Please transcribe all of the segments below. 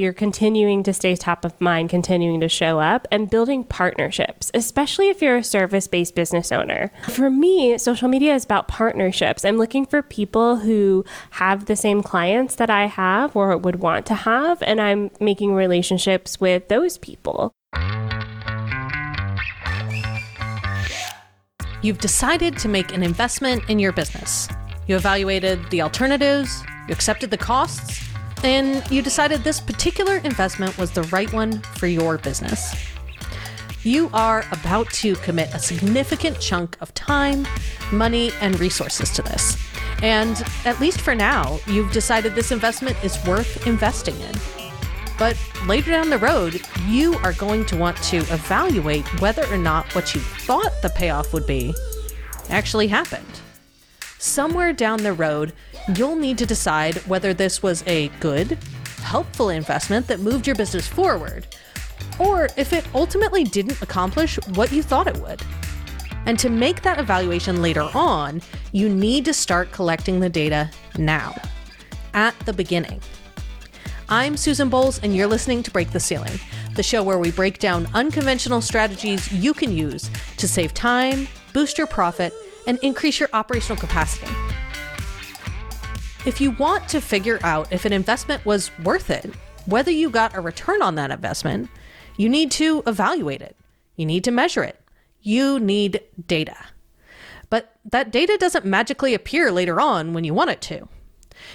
you're continuing to stay top of mind, continuing to show up, and building partnerships, especially if you're a service based business owner. For me, social media is about partnerships. I'm looking for people who have the same clients that I have or would want to have, and I'm making relationships with those people. You've decided to make an investment in your business. You evaluated the alternatives, you accepted the costs, and you decided this particular investment was the right one for your business. You are about to commit a significant chunk of time, money, and resources to this. And at least for now, you've decided this investment is worth investing in. But later down the road, you are going to want to evaluate whether or not what you thought the payoff would be actually happened. Somewhere down the road, you'll need to decide whether this was a good, helpful investment that moved your business forward, or if it ultimately didn't accomplish what you thought it would. And to make that evaluation later on, you need to start collecting the data now, at the beginning. I'm Susan Bowles, and you're listening to Break the Ceiling, the show where we break down unconventional strategies you can use to save time, boost your profit, and increase your operational capacity. If you want to figure out if an investment was worth it, whether you got a return on that investment, you need to evaluate it. You need to measure it. You need data. But that data doesn't magically appear later on when you want it to.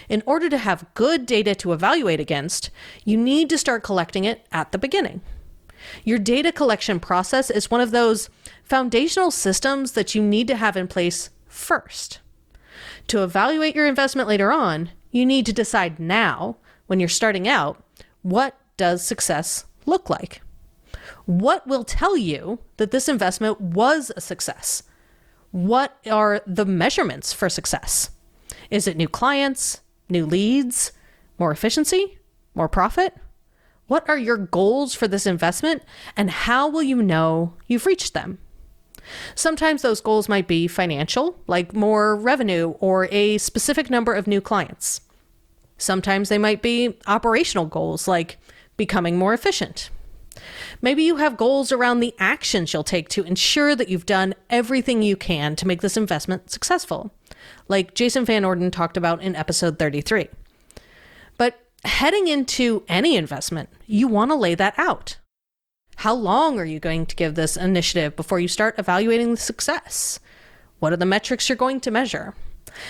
In order to have good data to evaluate against, you need to start collecting it at the beginning. Your data collection process is one of those foundational systems that you need to have in place first. To evaluate your investment later on, you need to decide now, when you're starting out, what does success look like? What will tell you that this investment was a success? What are the measurements for success? Is it new clients, new leads, more efficiency, more profit? What are your goals for this investment, and how will you know you've reached them? Sometimes those goals might be financial, like more revenue or a specific number of new clients. Sometimes they might be operational goals, like becoming more efficient. Maybe you have goals around the actions you'll take to ensure that you've done everything you can to make this investment successful, like Jason Van Orden talked about in episode 33. Heading into any investment, you want to lay that out. How long are you going to give this initiative before you start evaluating the success? What are the metrics you're going to measure?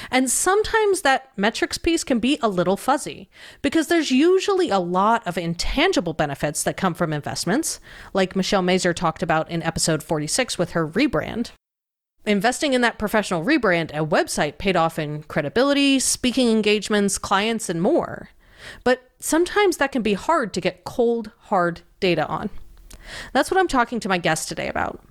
And sometimes that metrics piece can be a little fuzzy because there's usually a lot of intangible benefits that come from investments, like Michelle Mazur talked about in episode 46 with her rebrand. Investing in that professional rebrand a website paid off in credibility, speaking engagements, clients, and more. But sometimes that can be hard to get cold, hard data on. That's what I'm talking to my guest today about.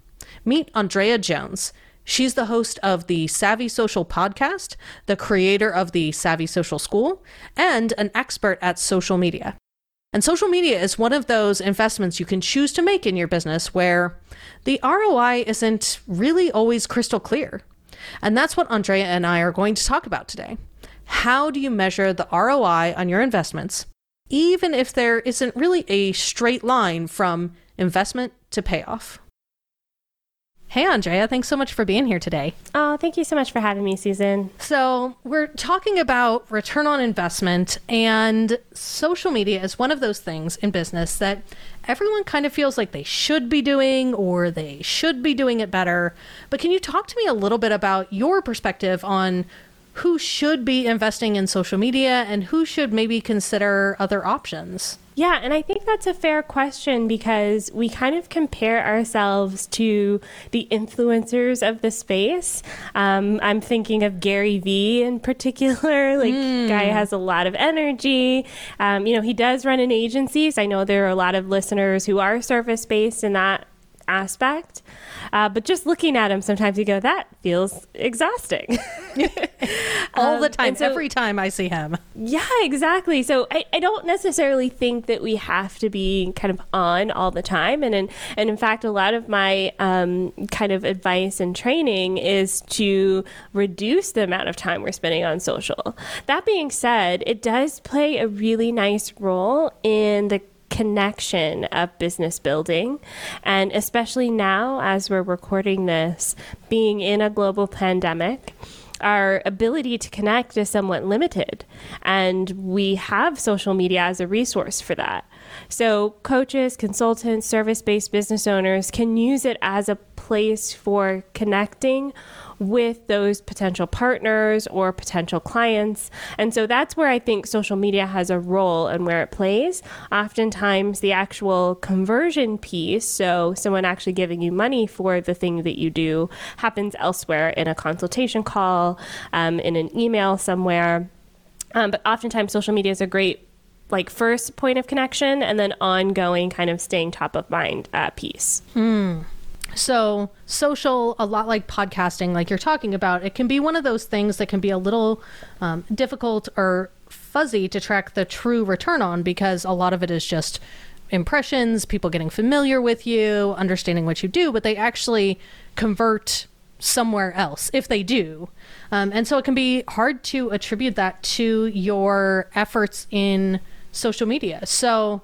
Meet Andrea Jones. She's the host of the Savvy Social podcast, the creator of the Savvy Social School, and an expert at social media. And social media is one of those investments you can choose to make in your business where the ROI isn't really always crystal clear. And that's what Andrea and I are going to talk about today. How do you measure the ROI on your investments, even if there isn't really a straight line from investment to payoff? Hey, Andrea, thanks so much for being here today. Oh, thank you so much for having me, Susan. So, we're talking about return on investment, and social media is one of those things in business that everyone kind of feels like they should be doing or they should be doing it better. But can you talk to me a little bit about your perspective on who should be investing in social media and who should maybe consider other options? Yeah, and I think that's a fair question because we kind of compare ourselves to the influencers of the space. Um, I'm thinking of Gary Vee in particular. Like, mm. guy has a lot of energy. Um, you know, he does run an agency. So I know there are a lot of listeners who are service based, and that aspect. Uh, but just looking at him, sometimes you go, that feels exhausting. All the Um, time, so- every time I see him. Yeah, exactly. So I, I don't necessarily think that we have to be kind of on all the time. And in, and in fact, a lot of my um, kind of advice and training is to reduce the amount of time we're spending on social. That being said, it does play a really nice role in the connection of business building. And especially now, as we're recording this, being in a global pandemic, our ability to connect is somewhat limited. And we have social media as a resource for that. So, coaches, consultants, service based business owners can use it as a place for connecting with those potential partners or potential clients. And so that's where I think social media has a role and where it plays. Oftentimes, the actual conversion piece, so someone actually giving you money for the thing that you do, happens elsewhere in a consultation call, um, in an email somewhere. Um, but oftentimes, social media is a great like first point of connection and then ongoing kind of staying top of mind uh, piece. So, social, a lot like podcasting, like you're talking about, it can be one of those things that can be a little um, difficult or fuzzy to track the true return on because a lot of it is just impressions, people getting familiar with you, understanding what you do, but they actually convert somewhere else if they do. Um, and so it can be hard to attribute that to your efforts in social media. So,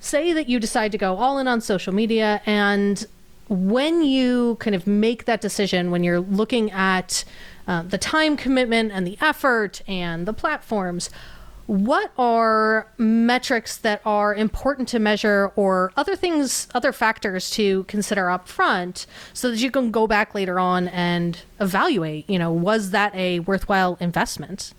say that you decide to go all in on social media and when you kind of make that decision when you're looking at uh, the time commitment and the effort and the platforms what are metrics that are important to measure or other things other factors to consider up front so that you can go back later on and evaluate you know was that a worthwhile investment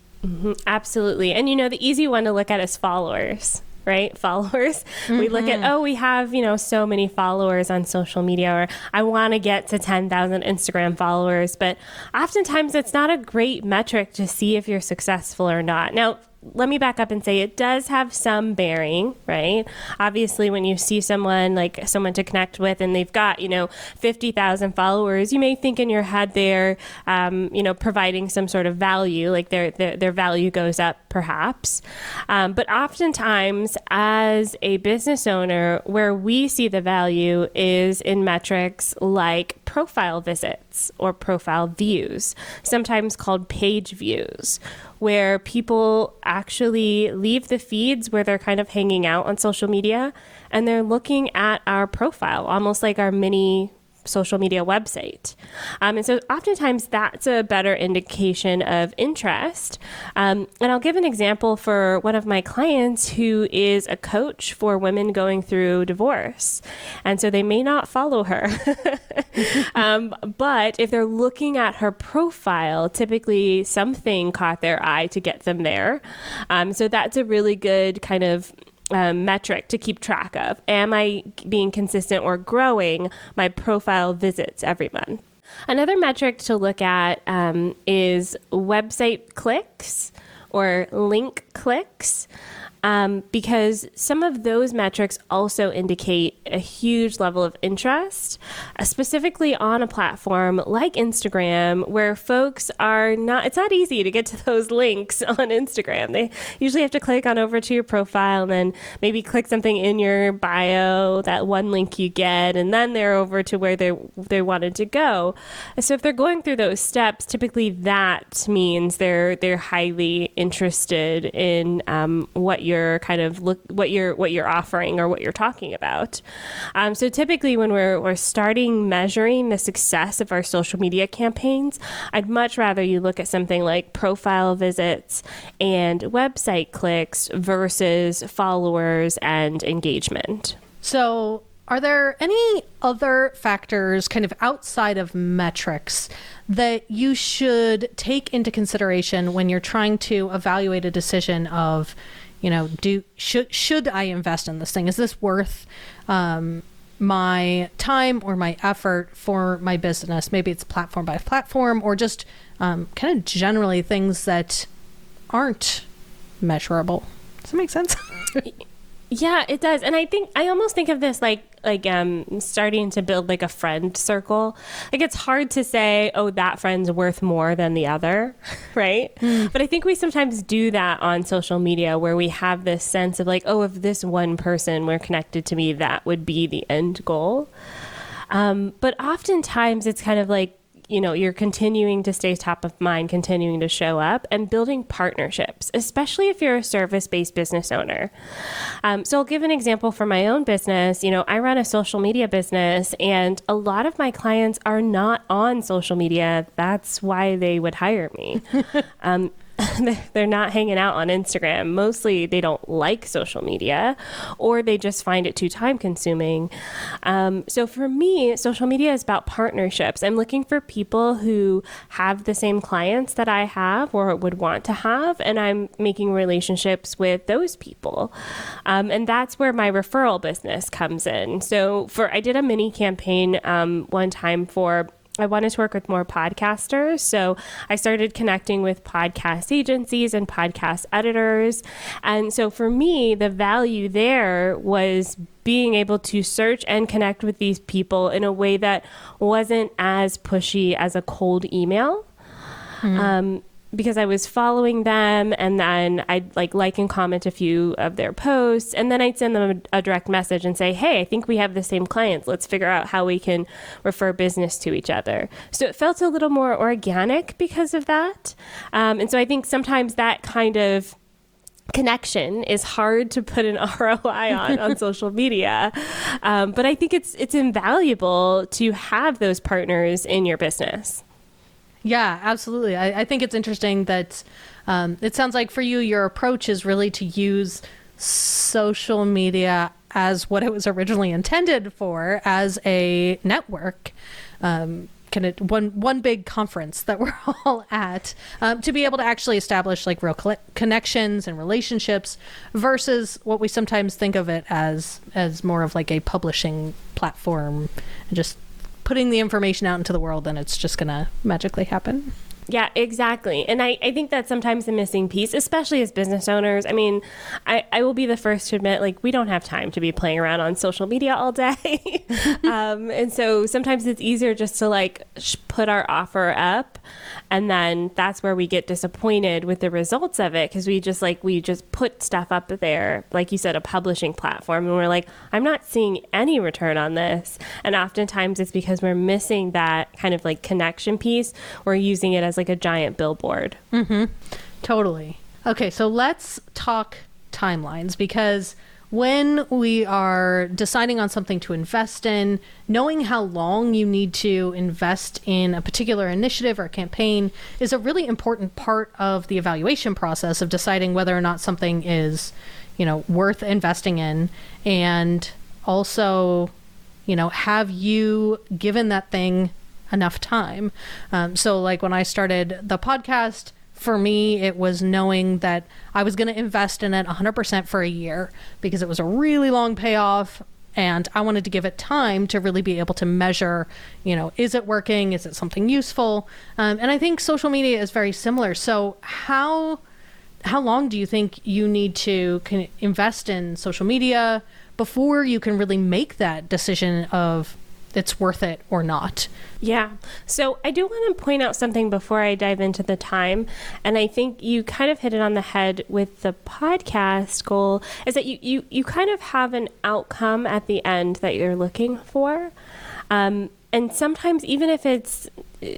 Absolutely. And you know, the easy one to look at is followers. Right, followers. We look at, mm-hmm. oh, we have, you know, so many followers on social media, or I want to get to 10,000 Instagram followers. But oftentimes it's not a great metric to see if you're successful or not. Now, let me back up and say it does have some bearing, right? Obviously, when you see someone like someone to connect with and they've got, you know, 50,000 followers, you may think in your head they're, um, you know, providing some sort of value, like their, their, their value goes up perhaps. Um, but oftentimes, as a business owner, where we see the value is in metrics like profile visits or profile views, sometimes called page views, where people actually leave the feeds where they're kind of hanging out on social media and they're looking at our profile, almost like our mini social media website. Um, and so oftentimes that's a better indication of interest. Um, and I'll give an example for one of my clients who is a coach for women going through divorce. And so they may not follow her. um, but if they're looking at her profile, typically something caught their eye to get them there. Um, so that's a really good kind of um, metric to keep track of. Am I being consistent or growing my profile visits every month? Another metric to look at um, is website clicks or link clicks. Um, because some of those metrics also indicate a huge level of interest, uh, specifically on a platform like Instagram, where folks are not, it's not easy to get to those links on Instagram. They usually have to click on over to your profile and then maybe click something in your bio, that one link you get, and then they're over to where they, they wanted to go. So if they're going through those steps, typically that means they're, they're highly interested in um, what you're kind of look what you're what you're offering or what you're talking about. Um, so typically, when we're we're starting measuring the success of our social media campaigns, I'd much rather you look at something like profile visits and website clicks versus followers and engagement. So, are there any other factors kind of outside of metrics that you should take into consideration when you're trying to evaluate a decision of, you know, do should should I invest in this thing? Is this worth um, my time or my effort for my business? Maybe it's platform by platform or just um, kind of generally things that aren't measurable. Does that make sense? Yeah, it does. And I think I almost think of this like like um starting to build like a friend circle. Like it's hard to say, oh, that friend's worth more than the other, right? Mm. But I think we sometimes do that on social media where we have this sense of like, oh, if this one person were connected to me, that would be the end goal. Um, but oftentimes it's kind of like you know, you're continuing to stay top of mind, continuing to show up and building partnerships, especially if you're a service based business owner. Um, so I'll give an example for my own business. You know, I run a social media business and a lot of my clients are not on social media. That's why they would hire me. um, they're not hanging out on Instagram. Mostly they don't like social media or they just find it too time consuming. Um, so for me, social media is about partnerships. I'm looking for people who have the same clients that I have or would want to have, and I'm making relationships with those people. Um, and that's where my referral business comes in. So for I did a mini campaign um, one time for I wanted to work with more podcasters. So I started connecting with podcast agencies and podcast editors. And so for me, the value there was being able to search and connect with these people in a way that wasn't as pushy as a cold email. Mm-hmm. Um, because I was following them and then I'd like like and comment a few of their posts and then I'd send them a, a, direct message and say, "Hey, I think we have the same clients. Let's figure out how we can refer business to each other." So it felt a little more organic because of that. Um, and so I think sometimes that kind of connection is hard to put an ROI on on social media, um, but I think it's it's invaluable to have those partners in your business. Yeah, absolutely. I, I think it's interesting that um, it sounds like for you, your approach is really to use social media as what it was originally intended for, as a network. Um, kind of one one big conference that we're all at um, to be able to actually establish like real connections and relationships versus what we sometimes think of it as as more of like a publishing platform and just putting the information out into the world, then it's just going to magically happen. Yeah, exactly. And I, I think that's sometimes the missing piece, especially as business owners. I mean, I, I will be the first to admit, like, we don't have time to be playing around on social media all day. um, and so sometimes it's easier just to like sh- put our offer up and then that's where we get disappointed with the results of it because we just like we just put stuff up there like you said a publishing platform and we're like i'm not seeing any return on this and oftentimes it's because we're missing that kind of like connection piece we're using it as like a giant billboard. Mm-hmm. Totally. Okay so let's talk timelines because when we are deciding on something to invest in, knowing how long you need to invest in a particular initiative or campaign is a really important part of the evaluation process of deciding whether or not something is, you know, worth investing in. And also, you know, have you given that thing enough time? Um, so like when I started the podcast, for me, it was knowing that I was going to invest in it 100% for a year because it was a really long payoff. And I wanted to give it time to really be able to measure, you know, is it working? Is it something useful? Um, and I think social media is very similar. So, how how long do you think you need to invest in social media before you can really make that decision of it's worth it or not. Yeah. So I do want to point out something before I dive into the time. And I think you kind of hit it on the head with the podcast goal is that you, you, you kind of have an outcome at the end that you're looking for. Um, and sometimes, even if it's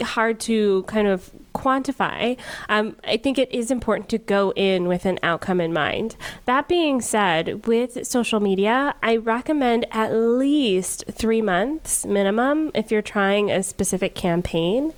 hard to kind of quantify, um, I think it is important to go in with an outcome in mind. That being said, with social media, I recommend at least three months minimum if you're trying a specific campaign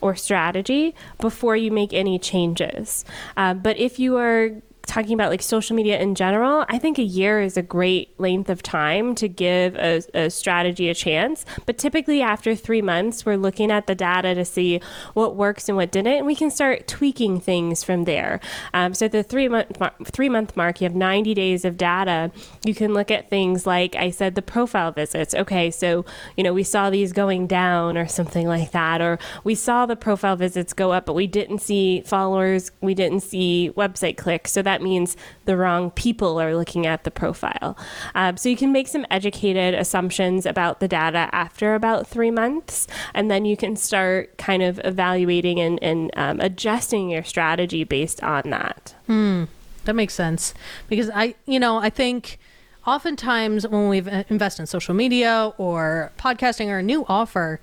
or strategy before you make any changes. Uh, but if you are talking about like social media in general, I think a year is a great length of time to give a, a, strategy a chance. But typically, after three months, we're looking at the data to see what works and what didn't, and we can start tweaking things from there. Um, so, the three month three month mark, you have 90 days of data. You can look at things like I said, the profile visits. Okay, so you know we saw these going down or something like that, or we saw the profile visits go up, but we didn't see followers, we didn't see website clicks. So that means the wrong people are looking at the profile. Um, so you can make some educated assumptions about the data after about three months, and then you can start kind of evaluating and, and um, adjusting your strategy based on that. Hmm. That makes sense because I, you know, I think oftentimes when we invest in social media or podcasting or a new offer,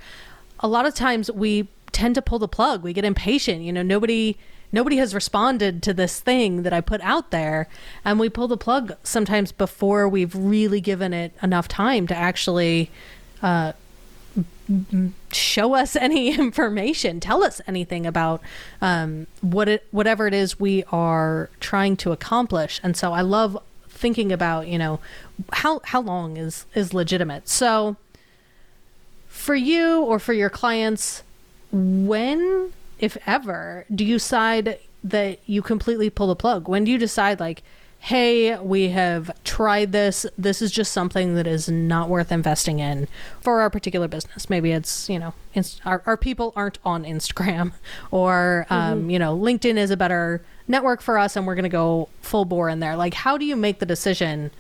a lot of times we tend to pull the plug. We get impatient. You know, nobody nobody has responded to this thing that I put out there, and we pull the plug sometimes before we've really given it enough time to actually. Uh, show us any information tell us anything about um, what it whatever it is we are trying to accomplish and so i love thinking about you know how how long is is legitimate so for you or for your clients when if ever do you decide that you completely pull the plug? When do you decide like hey we have tried this this is just something that is not worth investing in for our particular business? Maybe it's you know inst- our, our people aren't on instagram or um, you know linkedin is a better network for us and we're going to go full bore in there. Like how do you make the decision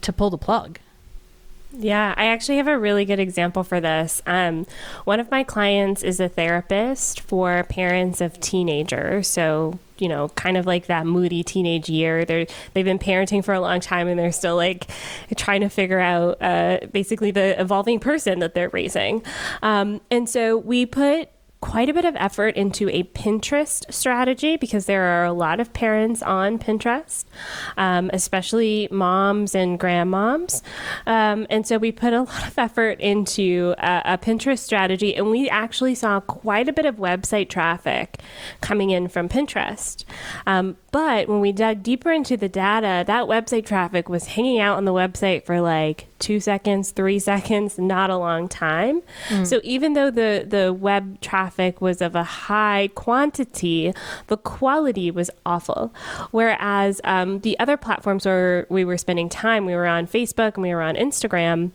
to pull the plug Yeah, I actually have a really good example for this. Um, one of my clients is a therapist for parents of teenagers. So, you know, kind of like that moody teenage year. They're, they've been parenting for a long time and they're still like trying to figure out uh, basically the evolving person that they're raising. Um, and so we put quite a bit of effort into a Pinterest strategy because there are a lot of parents on Pinterest, um, especially moms and grandmoms. Um, and so we put a lot of effort into a, a Pinterest strategy, and we actually saw quite a bit of website traffic coming in from Pinterest. Um, but when we dug deeper into the data, that website traffic was hanging out on the website for like two seconds, three seconds, not a long time. So even though the, the web traffic was of a high quantity, the quality was awful. Whereas um, the other platforms where we were spending time, we were on Facebook and we were on Instagram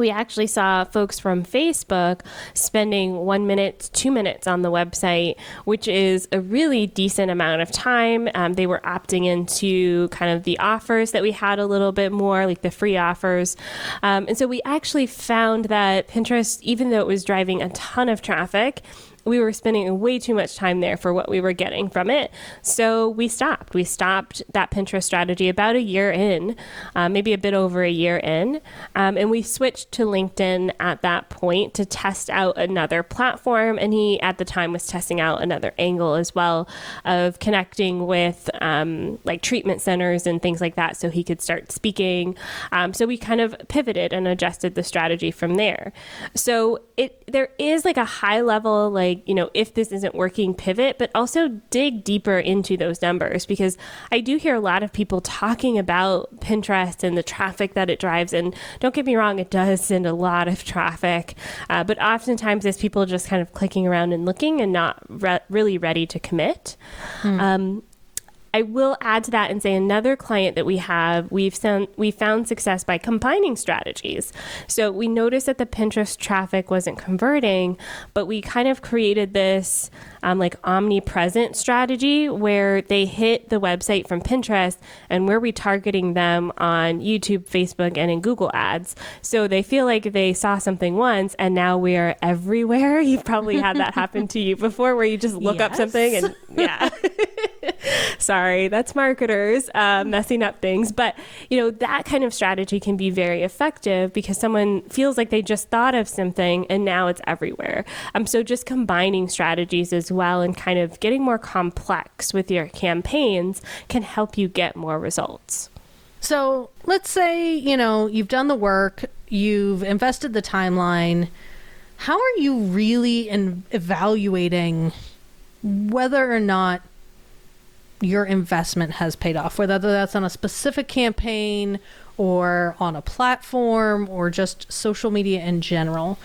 we actually saw folks from Facebook spending one minute, two minutes on the website, which is a really decent amount of time. Um, they were opting into kind of the offers that we had a little bit more, like the free offers. Um, and so we actually found that Pinterest, even though it was driving a ton of traffic, we were spending way too much time there for what we were getting from it. So we stopped. We stopped that Pinterest strategy about a year in, uh, maybe a bit over a year in. Um, and we switched to LinkedIn at that point to test out another platform. And he, at the time, was testing out another angle as well of connecting with um, like treatment centers and things like that so he could start speaking. Um, so we kind of pivoted and adjusted the strategy from there. So it there is like a high level like you know if this isn't working pivot but also dig deeper into those numbers because i do hear a lot of people talking about pinterest and the traffic that it drives. And don't get me wrong it does send a lot of traffic. Uh, but oftentimes it's people just kind of clicking around and looking and not re- really ready to commit. Um, I will add to that and say another client that we have, we've found, we found success by combining strategies. So we noticed that the Pinterest traffic wasn't converting, but we kind of created this um, like omnipresent strategy where they hit the website from Pinterest and we're retargeting them on YouTube, Facebook, and in Google ads. So they feel like they saw something once and now we are everywhere. You've probably had that happen to you before where you just look up something and yeah. Sorry, that's marketers uh, messing up things. But, you know, that kind of strategy can be very effective because someone feels like they just thought of something and now it's everywhere. Um, so just combining strategies as well and kind of getting more complex with your campaigns can help you get more results. So let's say, you know, you've done the work, you've invested the timeline. How are you really in evaluating whether or not your investment has paid off, whether that's on a specific campaign or on a platform or just social media in general?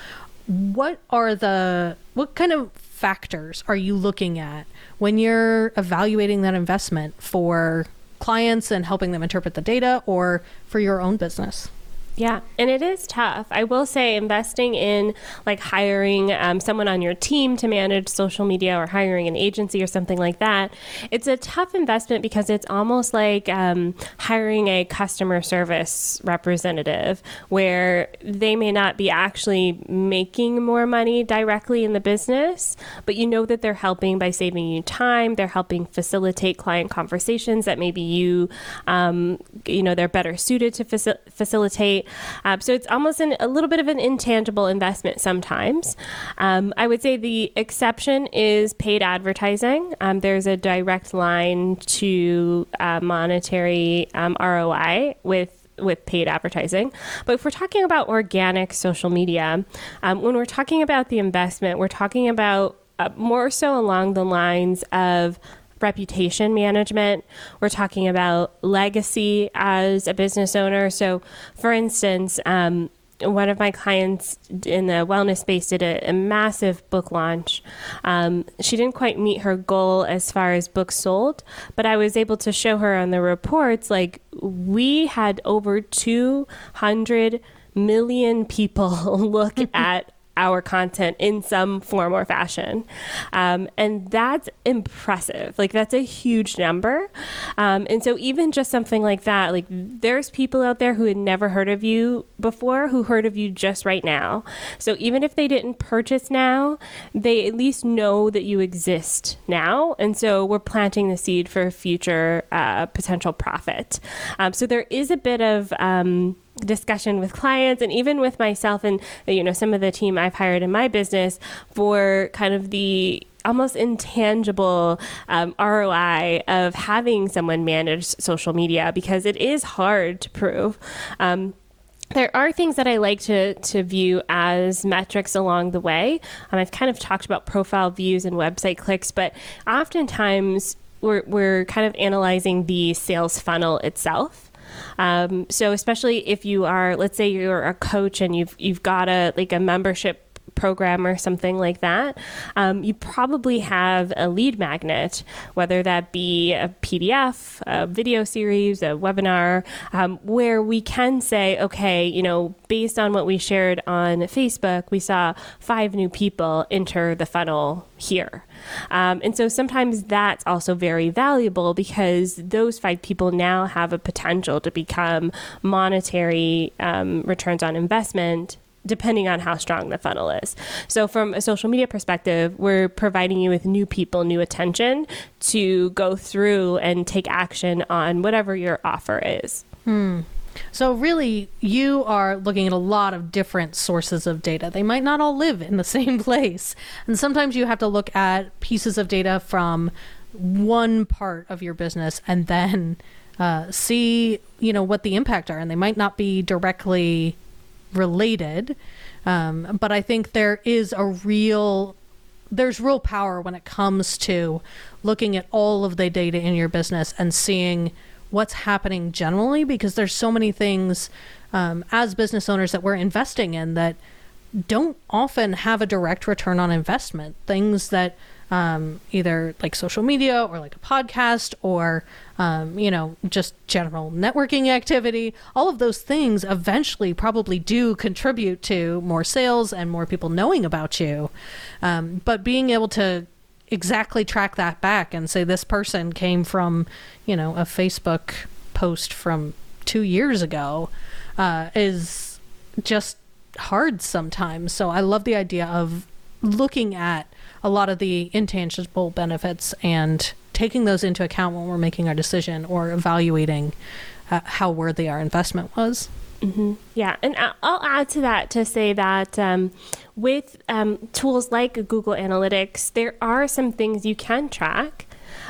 What are the, what kind of factors are you looking at when you're evaluating that investment for clients and helping them interpret the data or for your own business? Yeah, and it is tough. I will say, investing in like hiring um, someone on your team to manage social media or hiring an agency or something like that, it's a tough investment because it's almost like um, hiring a customer service representative where they may not be actually making more money directly in the business, but you know that they're helping by saving you time. They're helping facilitate client conversations that maybe you, um, you know, they're better suited to faci- facilitate. Um, so it's almost an, a little bit of an intangible investment sometimes. Um, I would say the exception is paid advertising. Um, there's a direct line to uh, monetary um, ROI with with paid advertising. But if we're talking about organic social media, um, when we're talking about the investment, we're talking about uh, more so along the lines of reputation management. We're talking about legacy as a business owner. So, for instance, um, one of my clients in the wellness space did a, a massive book launch. Um, she didn't quite meet her goal as far as books sold, but I was able to show her on the reports like we had over 200 million people look at our content in some form or fashion. Um, and that's impressive. Like, that's a huge number. Um, and so, even just something like that, like, there's people out there who had never heard of you before who heard of you just right now. So, even if they didn't purchase now, they at least know that you exist now. And so, we're planting the seed for future uh, potential profit. Um, so, there is a bit of, um, discussion with clients and even with myself and you know some of the team I've hired in my business for kind of the almost intangible um, ROI of having someone manage social media because it is hard to prove. Um, there are things that I like to, to view as metrics along the way. Um, I've kind of talked about profile views and website clicks, but oftentimes we're, we're kind of analyzing the sales funnel itself. Um, so especially if you are, let's say you're a coach and you've you've got a like a membership program or something like that, um, you probably have a lead magnet, whether that be a PDF, a video series, a webinar, um, where we can say, okay, you know, based on what we shared on Facebook, we saw five new people enter the funnel here. Um, and so sometimes that's also very valuable because those five people now have a potential to become monetary um, returns on investment depending on how strong the funnel is. So, from a social media perspective, we're providing you with new people, new attention to go through and take action on whatever your offer is. Hmm. So, really, you are looking at a lot of different sources of data. They might not all live in the same place. And sometimes you have to look at pieces of data from one part of your business and then uh, see, you know, what the impact are. And they might not be directly related. Um, but I think there is a real there's real power when it comes to looking at all of the data in your business and seeing what's happening generally because there's so many things um, as business owners that we're investing in that don't often have a direct return on investment things that um, either like social media or like a podcast or um, you know just general networking activity all of those things eventually probably do contribute to more sales and more people knowing about you. Um, but being able to exactly track that back and say this person came from you know a facebook post from two years ago uh, is just hard sometimes. So i love the idea of looking at a lot of the intangible benefits and taking those into account when we're making our decision or evaluating uh, how worthy our investment was. Mm-hmm. Yeah, and I'll add to that to say that um, with um, tools like Google Analytics, there are some things you can track.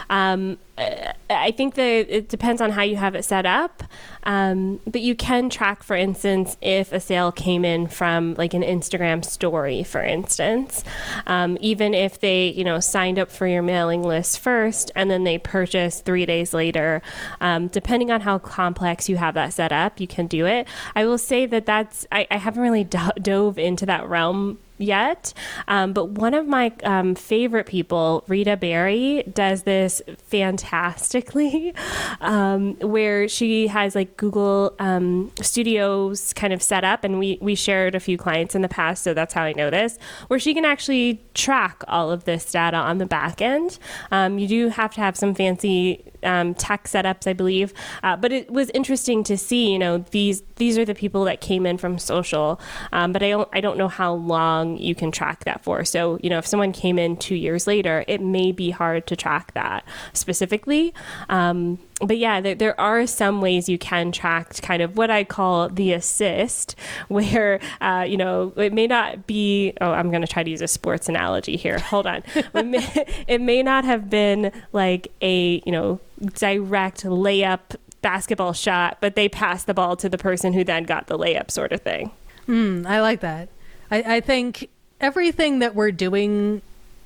Um, I think that it depends on how you have it set up, um, but you can track, for instance, if a sale came in from like an Instagram story, for instance, um, even if they, you know, signed up for your mailing list first and then they purchased three days later. Um, depending on how complex you have that set up, you can do it. I will say that that's I, I haven't really do- dove into that realm yet. Um, but one of my um, favorite people, Rita Barry, does this fantastically, um, where she has like Google um, Studios kind of set up, and we we shared a few clients in the past, so that's how I know this, where she can actually track all of this data on the back end. Um, you do have to have some fancy um, tech setups, I believe. Uh, but it was interesting to see, you know, these these are the people that came in from social, um, but I don't I don't know how long you can track that for. So you know, if someone came in two years later, it may be hard to track that specifically. Um, but yeah, there, there, are some ways you can track kind of what I call the assist, where, uh, you know, it may not be, oh, I'm going to try to use a sports analogy here. Hold on. it, may, it may not have been like a, you know, direct layup basketball shot, but they passed the ball to the person who then got the layup sort of thing. Mm, I like that. I, I think everything that we're doing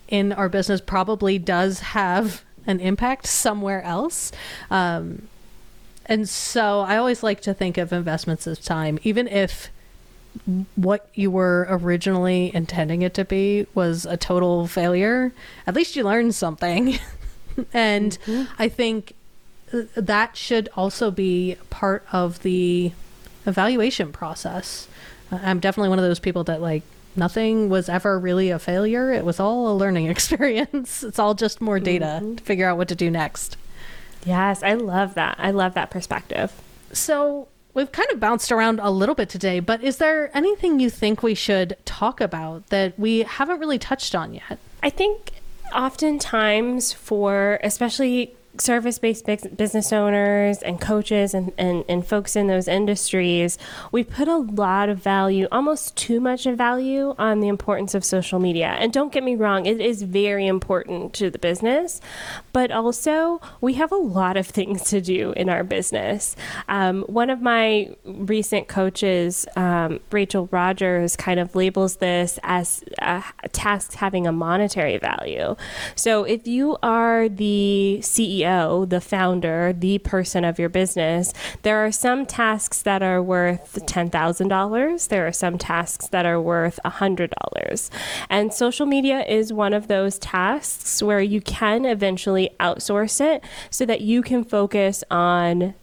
in our business probably does have an impact somewhere else. Um, and so I always like to think of investments as time, even if what you were originally intending it to be was a total failure. At least you learned something. and mm-hmm. I think that should also be part of the evaluation process. I'm definitely one of those people that like nothing was ever really a failure. It was all a learning experience. it's all just more data mm-hmm. to figure out what to do next. Yes, I love that. I love that perspective. So, we've kind of bounced around a little bit today, but is there anything you think we should talk about that we haven't really touched on yet? I think oftentimes for especially service based business owners and coaches and, and, and folks in those industries, we put a lot of value, almost too much of value, on the importance of social media. And don't get me wrong, it is very important to the business, but also we have a lot of things to do in our business. Um, one of my recent coaches, um, Rachel Rogers, kind of labels this as uh, tasks having a monetary value. So if you are the CEO, CEO, the founder, the person of your business, there are some tasks that are worth $10,000. There are some tasks that are worth $100. And social media is one of those tasks where you can eventually outsource it so that you can focus on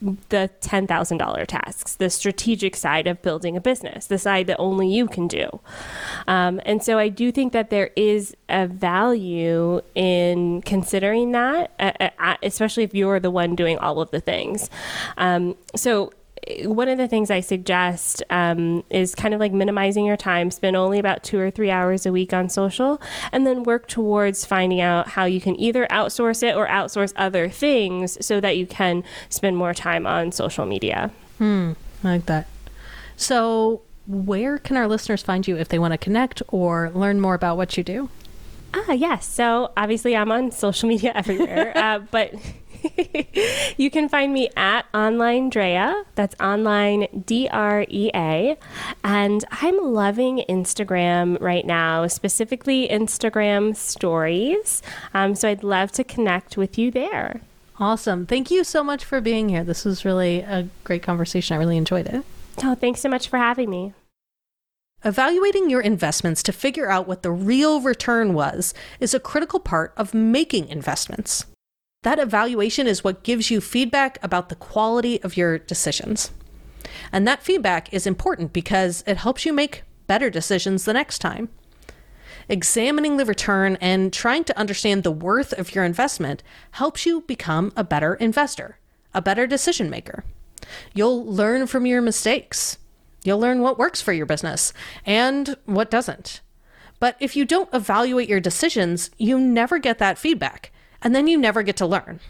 the $10,000 tasks, the strategic side of building a business, the side that only you can do. Um, and so I do think that there is a value in considering that, uh, uh, especially if you're the one doing all of the things. Um, so one of the things I suggest um, is kind of like minimizing your time. Spend only about two or three hours a week on social, and then work towards finding out how you can either outsource it or outsource other things so that you can spend more time on social media. Hmm, I like that. So, where can our listeners find you if they want to connect or learn more about what you do? Ah, yes. So obviously, I'm on social media everywhere, uh, but you can find me at online Drea. That's online D R E A. And I'm loving Instagram right now, specifically Instagram stories. Um, so I'd love to connect with you there. Awesome. Thank you so much for being here. This was really a great conversation. I really enjoyed it. Oh, thanks so much for having me. Evaluating your investments to figure out what the real return was is a critical part of making investments. That evaluation is what gives you feedback about the quality of your decisions. And that feedback is important because it helps you make better decisions the next time. Examining the return and trying to understand the worth of your investment helps you become a better investor, a better decision maker. You'll learn from your mistakes. You'll learn what works for your business and what doesn't. But if you don't evaluate your decisions, you never get that feedback and then you never get to learn.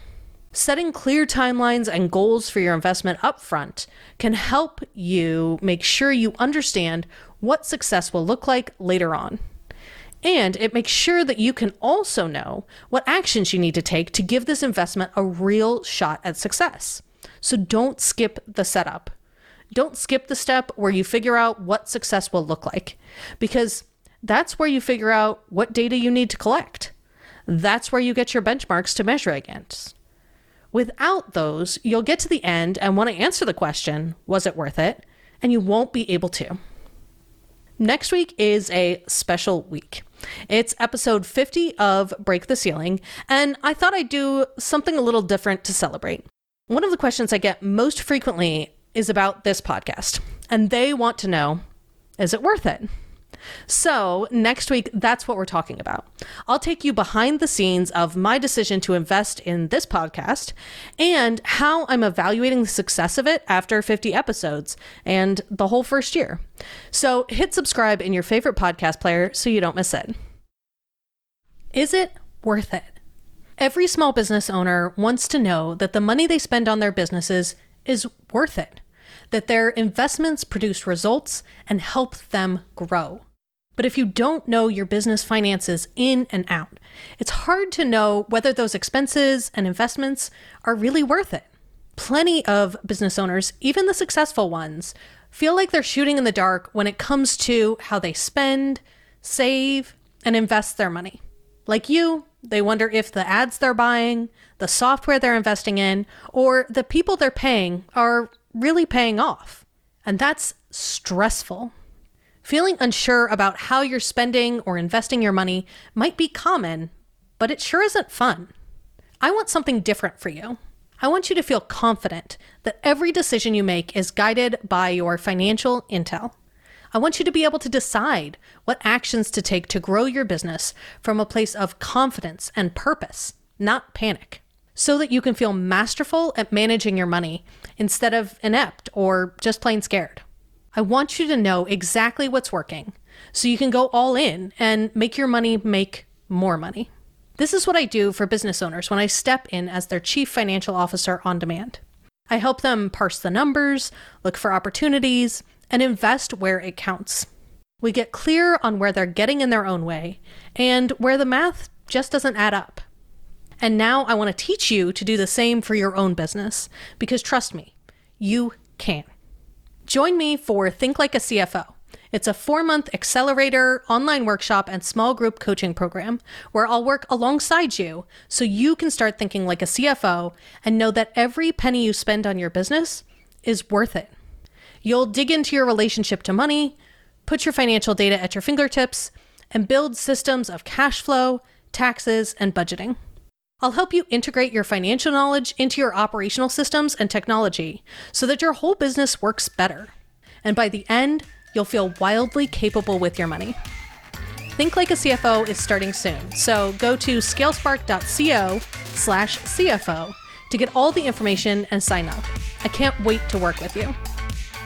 Setting clear timelines and goals for your investment upfront can help you make sure you understand what success will look like later on. And it makes sure that you can also know what actions you need to take to give this investment a real shot at success. So don't skip the setup. Don't skip the step where you figure out what success will look like, because that's where you figure out what data you need to collect. That's where you get your benchmarks to measure against. Without those, you'll get to the end and want to answer the question, was it worth it? And you won't be able to. Next week is a special week. It's episode 50 of Break the Ceiling, and I thought I'd do something a little different to celebrate. One of the questions I get most frequently is about this podcast, and they want to know is it worth it? So, next week, that's what we're talking about. I'll take you behind the scenes of my decision to invest in this podcast and how I'm evaluating the success of it after 50 episodes and the whole first year. So, hit subscribe in your favorite podcast player so you don't miss it. Is it worth it? Every small business owner wants to know that the money they spend on their businesses is worth it, that their investments produce results and help them grow. But if you don't know your business finances in and out, it's hard to know whether those expenses and investments are really worth it. Plenty of business owners, even the successful ones, feel like they're shooting in the dark when it comes to how they spend, save, and invest their money. Like you, they wonder if the ads they're buying, the software they're investing in, or the people they're paying are really paying off. And that's stressful. Feeling unsure about how you're spending or investing your money might be common, but it sure isn't fun. I want something different for you. I want you to feel confident that every decision you make is guided by your financial intel. I want you to be able to decide what actions to take to grow your business from a place of confidence and purpose, not panic, so that you can feel masterful at managing your money instead of inept or just plain scared. I want you to know exactly what's working so you can go all in and make your money make more money. This is what I do for business owners when I step in as their chief financial officer on demand. I help them parse the numbers, look for opportunities, and invest where it counts. We get clear on where they're getting in their own way and where the math just doesn't add up. And now I want to teach you to do the same for your own business because trust me, you can. Join me for Think Like a CFO. It's a four month accelerator, online workshop, and small group coaching program where I'll work alongside you so you can start thinking like a CFO and know that every penny you spend on your business is worth it. You'll dig into your relationship to money, put your financial data at your fingertips, and build systems of cash flow, taxes, and budgeting. I'll help you integrate your financial knowledge into your operational systems and technology so that your whole business works better. And by the end, you'll feel wildly capable with your money. Think Like a CFO is starting soon, so go to scalespark.co slash CFO to get all the information and sign up. I can't wait to work with you.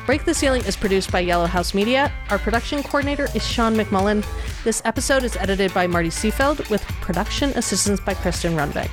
Break the Ceiling is produced by Yellow House Media. Our production coordinator is Sean McMullen. This episode is edited by Marty Seafeld with production assistance by Kristen Runbeck.